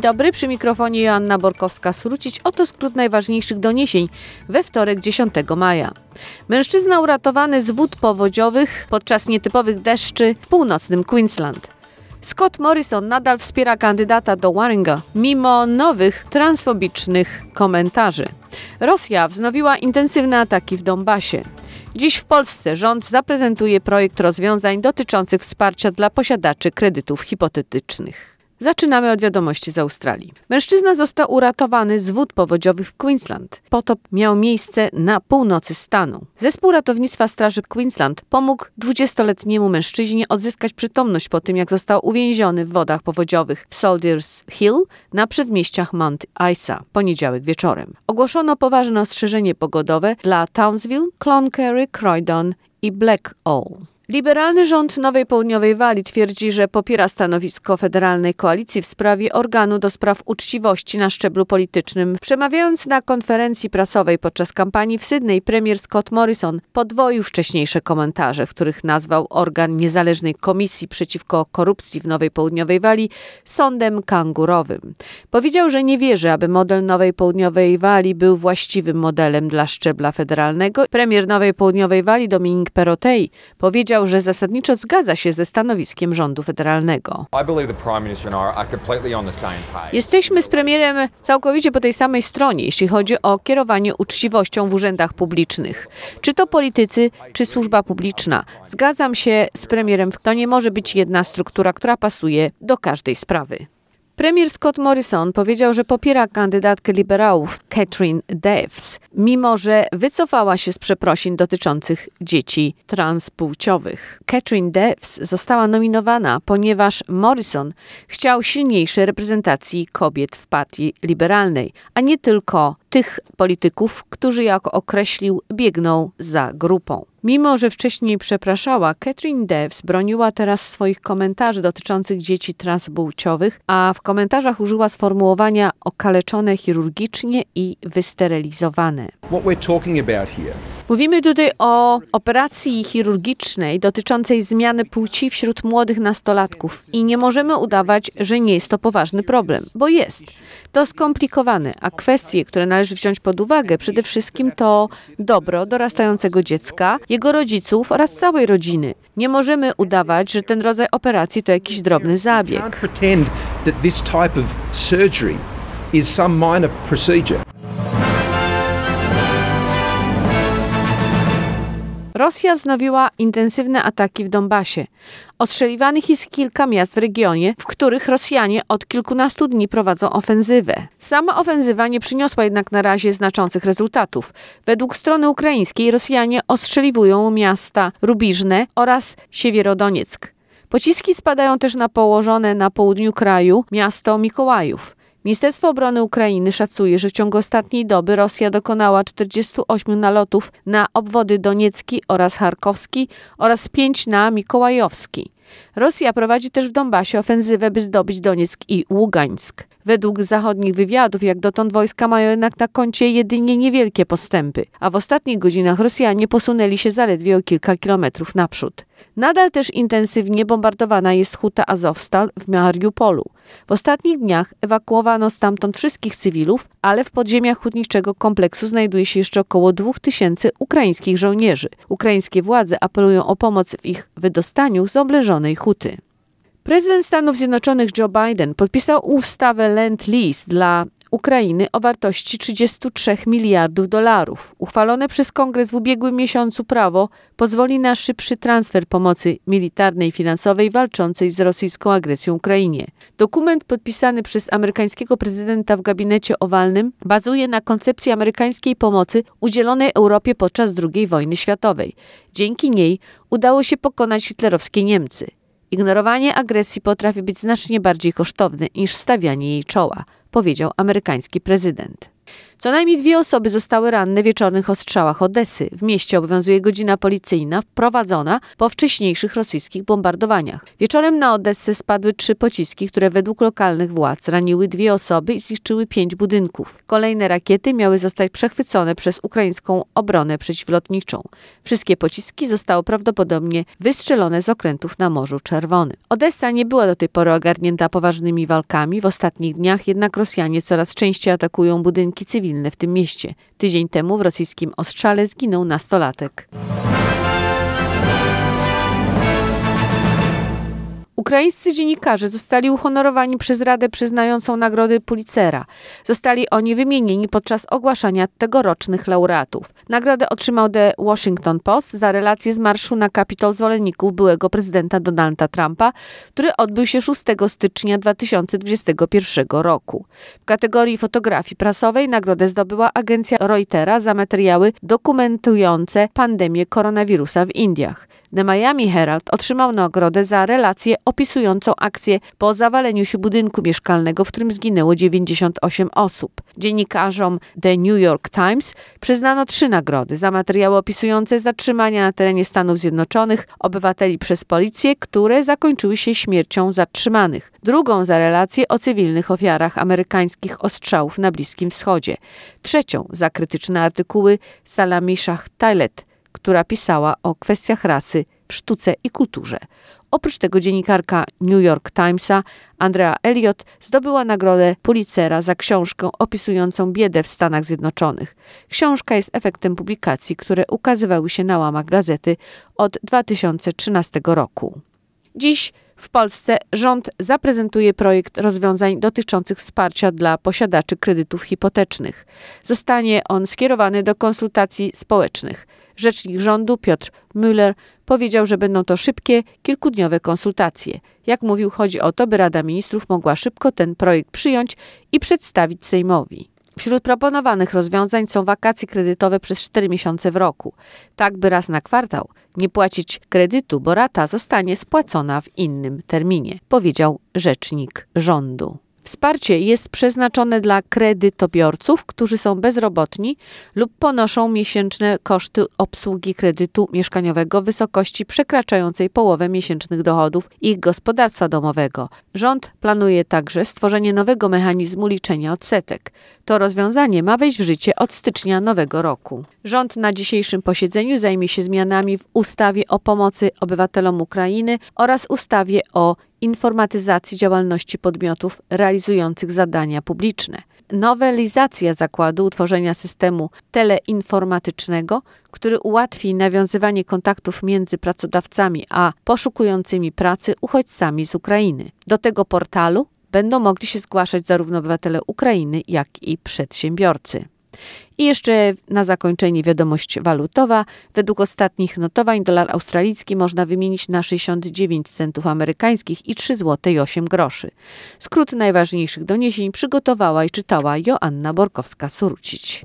Dzień dobry, przy mikrofonie Joanna Borkowska-Srucić. Oto skrót najważniejszych doniesień we wtorek 10 maja. Mężczyzna uratowany z wód powodziowych podczas nietypowych deszczy w północnym Queensland. Scott Morrison nadal wspiera kandydata do Warringa, mimo nowych transfobicznych komentarzy. Rosja wznowiła intensywne ataki w Donbasie. Dziś w Polsce rząd zaprezentuje projekt rozwiązań dotyczących wsparcia dla posiadaczy kredytów hipotetycznych. Zaczynamy od wiadomości z Australii. Mężczyzna został uratowany z wód powodziowych w Queensland. Potop miał miejsce na północy stanu. Zespół ratownictwa Straży Queensland pomógł 20-letniemu mężczyźnie odzyskać przytomność po tym, jak został uwięziony w wodach powodziowych w Soldiers Hill na przedmieściach Mount Isa poniedziałek wieczorem. Ogłoszono poważne ostrzeżenie pogodowe dla Townsville, Cloncurry, Croydon i Blackall. Liberalny rząd Nowej Południowej Walii twierdzi, że popiera stanowisko federalnej koalicji w sprawie organu do spraw uczciwości na szczeblu politycznym. Przemawiając na konferencji prasowej podczas kampanii w Sydney, premier Scott Morrison podwoił wcześniejsze komentarze, w których nazwał organ niezależnej komisji przeciwko korupcji w Nowej Południowej Walii sądem kangurowym. Powiedział, że nie wierzy, aby model Nowej Południowej Walii był właściwym modelem dla szczebla federalnego. Premier Nowej Południowej Walii Dominique Perrottet powiedział, powiedział, że zasadniczo zgadza się ze stanowiskiem rządu federalnego. Jesteśmy z premierem całkowicie po tej samej stronie, jeśli chodzi o kierowanie uczciwością w urzędach publicznych. Czy to politycy, czy służba publiczna. Zgadzam się z premierem, to nie może być jedna struktura, która pasuje do każdej sprawy. Premier Scott Morrison powiedział, że popiera kandydatkę liberałów Catherine Devs, mimo że wycofała się z przeprosin dotyczących dzieci transpłciowych. Catherine Devs została nominowana, ponieważ Morrison chciał silniejszej reprezentacji kobiet w partii liberalnej, a nie tylko tych polityków, którzy, jak określił, biegną za grupą. Mimo, że wcześniej przepraszała, Catherine Devs broniła teraz swoich komentarzy dotyczących dzieci transpłciowych, a w komentarzach użyła sformułowania okaleczone chirurgicznie i wysterylizowane. What we're talking about here Mówimy tutaj o operacji chirurgicznej dotyczącej zmiany płci wśród młodych nastolatków i nie możemy udawać, że nie jest to poważny problem, bo jest. To skomplikowane, a kwestie, które należy wziąć pod uwagę, przede wszystkim to dobro dorastającego dziecka, jego rodziców oraz całej rodziny. Nie możemy udawać, że ten rodzaj operacji to jakiś drobny zabieg. is some minor procedure. Rosja wznowiła intensywne ataki w Donbasie. Ostrzeliwanych jest kilka miast w regionie, w których Rosjanie od kilkunastu dni prowadzą ofensywę. Sama ofensywa nie przyniosła jednak na razie znaczących rezultatów. Według strony ukraińskiej Rosjanie ostrzeliwują miasta Rubiżne oraz Siewierodonieck. Pociski spadają też na położone na południu kraju miasto Mikołajów. Ministerstwo Obrony Ukrainy szacuje, że w ciągu ostatniej doby Rosja dokonała 48 nalotów na obwody Doniecki oraz Charkowski oraz 5 na Mikołajowski. Rosja prowadzi też w Donbasie ofensywę, by zdobyć Donieck i Ługańsk. Według zachodnich wywiadów, jak dotąd wojska mają jednak na koncie jedynie niewielkie postępy, a w ostatnich godzinach Rosjanie posunęli się zaledwie o kilka kilometrów naprzód. Nadal też intensywnie bombardowana jest huta Azowstal w Mariupolu. W ostatnich dniach ewakuowano stamtąd wszystkich cywilów, ale w podziemiach hutniczego kompleksu znajduje się jeszcze około 2000 ukraińskich żołnierzy. Ukraińskie władze apelują o pomoc w ich wydostaniu z obleżonej huty. Prezydent Stanów Zjednoczonych Joe Biden podpisał ustawę Land Lease dla Ukrainy o wartości 33 miliardów dolarów. Uchwalone przez Kongres w ubiegłym miesiącu prawo pozwoli na szybszy transfer pomocy militarnej i finansowej walczącej z rosyjską agresją Ukrainie. Dokument podpisany przez amerykańskiego prezydenta w gabinecie owalnym bazuje na koncepcji amerykańskiej pomocy udzielonej Europie podczas II wojny światowej. Dzięki niej udało się pokonać hitlerowskie Niemcy. Ignorowanie agresji potrafi być znacznie bardziej kosztowne niż stawianie jej czoła powiedział amerykański prezydent. Co najmniej dwie osoby zostały ranne w wieczornych ostrzałach Odessy. W mieście obowiązuje godzina policyjna wprowadzona po wcześniejszych rosyjskich bombardowaniach. Wieczorem na Odessę spadły trzy pociski, które według lokalnych władz raniły dwie osoby i zniszczyły pięć budynków. Kolejne rakiety miały zostać przechwycone przez ukraińską obronę przeciwlotniczą. Wszystkie pociski zostały prawdopodobnie wystrzelone z okrętów na Morzu Czerwonym. Odessa nie była do tej pory ogarnięta poważnymi walkami. W ostatnich dniach jednak Rosjanie coraz częściej atakują budynki cywilne w tym mieście. Tydzień temu w rosyjskim ostrzale zginął nastolatek. Ukraińscy dziennikarze zostali uhonorowani przez Radę przyznającą nagrody Pulitzera. Zostali oni wymienieni podczas ogłaszania tegorocznych laureatów. Nagrodę otrzymał The Washington Post za relację z marszu na Kapitol zwolenników byłego prezydenta Donalda Trumpa, który odbył się 6 stycznia 2021 roku. W kategorii fotografii prasowej nagrodę zdobyła agencja Reutera za materiały dokumentujące pandemię koronawirusa w Indiach. The Miami Herald otrzymał nagrodę za relację opisującą akcję po zawaleniu się budynku mieszkalnego, w którym zginęło 98 osób. Dziennikarzom The New York Times przyznano trzy nagrody za materiały opisujące zatrzymania na terenie Stanów Zjednoczonych obywateli przez policję, które zakończyły się śmiercią zatrzymanych. Drugą za relację o cywilnych ofiarach amerykańskich ostrzałów na Bliskim Wschodzie. Trzecią za krytyczne artykuły Salami Shah która pisała o kwestiach rasy w sztuce i kulturze. Oprócz tego dziennikarka New York Timesa Andrea Elliott zdobyła nagrodę Pulitzera za książkę opisującą biedę w Stanach Zjednoczonych. Książka jest efektem publikacji, które ukazywały się na łamach gazety od 2013 roku. Dziś w Polsce rząd zaprezentuje projekt rozwiązań dotyczących wsparcia dla posiadaczy kredytów hipotecznych. Zostanie on skierowany do konsultacji społecznych. Rzecznik rządu Piotr Müller powiedział, że będą to szybkie, kilkudniowe konsultacje. Jak mówił, chodzi o to, by Rada Ministrów mogła szybko ten projekt przyjąć i przedstawić Sejmowi. Wśród proponowanych rozwiązań są wakacje kredytowe przez 4 miesiące w roku, tak by raz na kwartał nie płacić kredytu, bo rata zostanie spłacona w innym terminie, powiedział rzecznik rządu. Wsparcie jest przeznaczone dla kredytobiorców, którzy są bezrobotni lub ponoszą miesięczne koszty obsługi kredytu mieszkaniowego w wysokości przekraczającej połowę miesięcznych dochodów ich gospodarstwa domowego. Rząd planuje także stworzenie nowego mechanizmu liczenia odsetek. To rozwiązanie ma wejść w życie od stycznia nowego roku. Rząd na dzisiejszym posiedzeniu zajmie się zmianami w ustawie o pomocy obywatelom Ukrainy oraz ustawie o informatyzacji działalności podmiotów realizujących zadania publiczne. Nowelizacja zakładu utworzenia systemu teleinformatycznego, który ułatwi nawiązywanie kontaktów między pracodawcami a poszukującymi pracy uchodźcami z Ukrainy. Do tego portalu będą mogli się zgłaszać zarówno obywatele Ukrainy, jak i przedsiębiorcy. I jeszcze na zakończenie wiadomość walutowa. Według ostatnich notowań dolar australijski można wymienić na 69 centów amerykańskich i 3 zł i 8 groszy. Skrót najważniejszych doniesień przygotowała i czytała Joanna Borkowska-Surucić.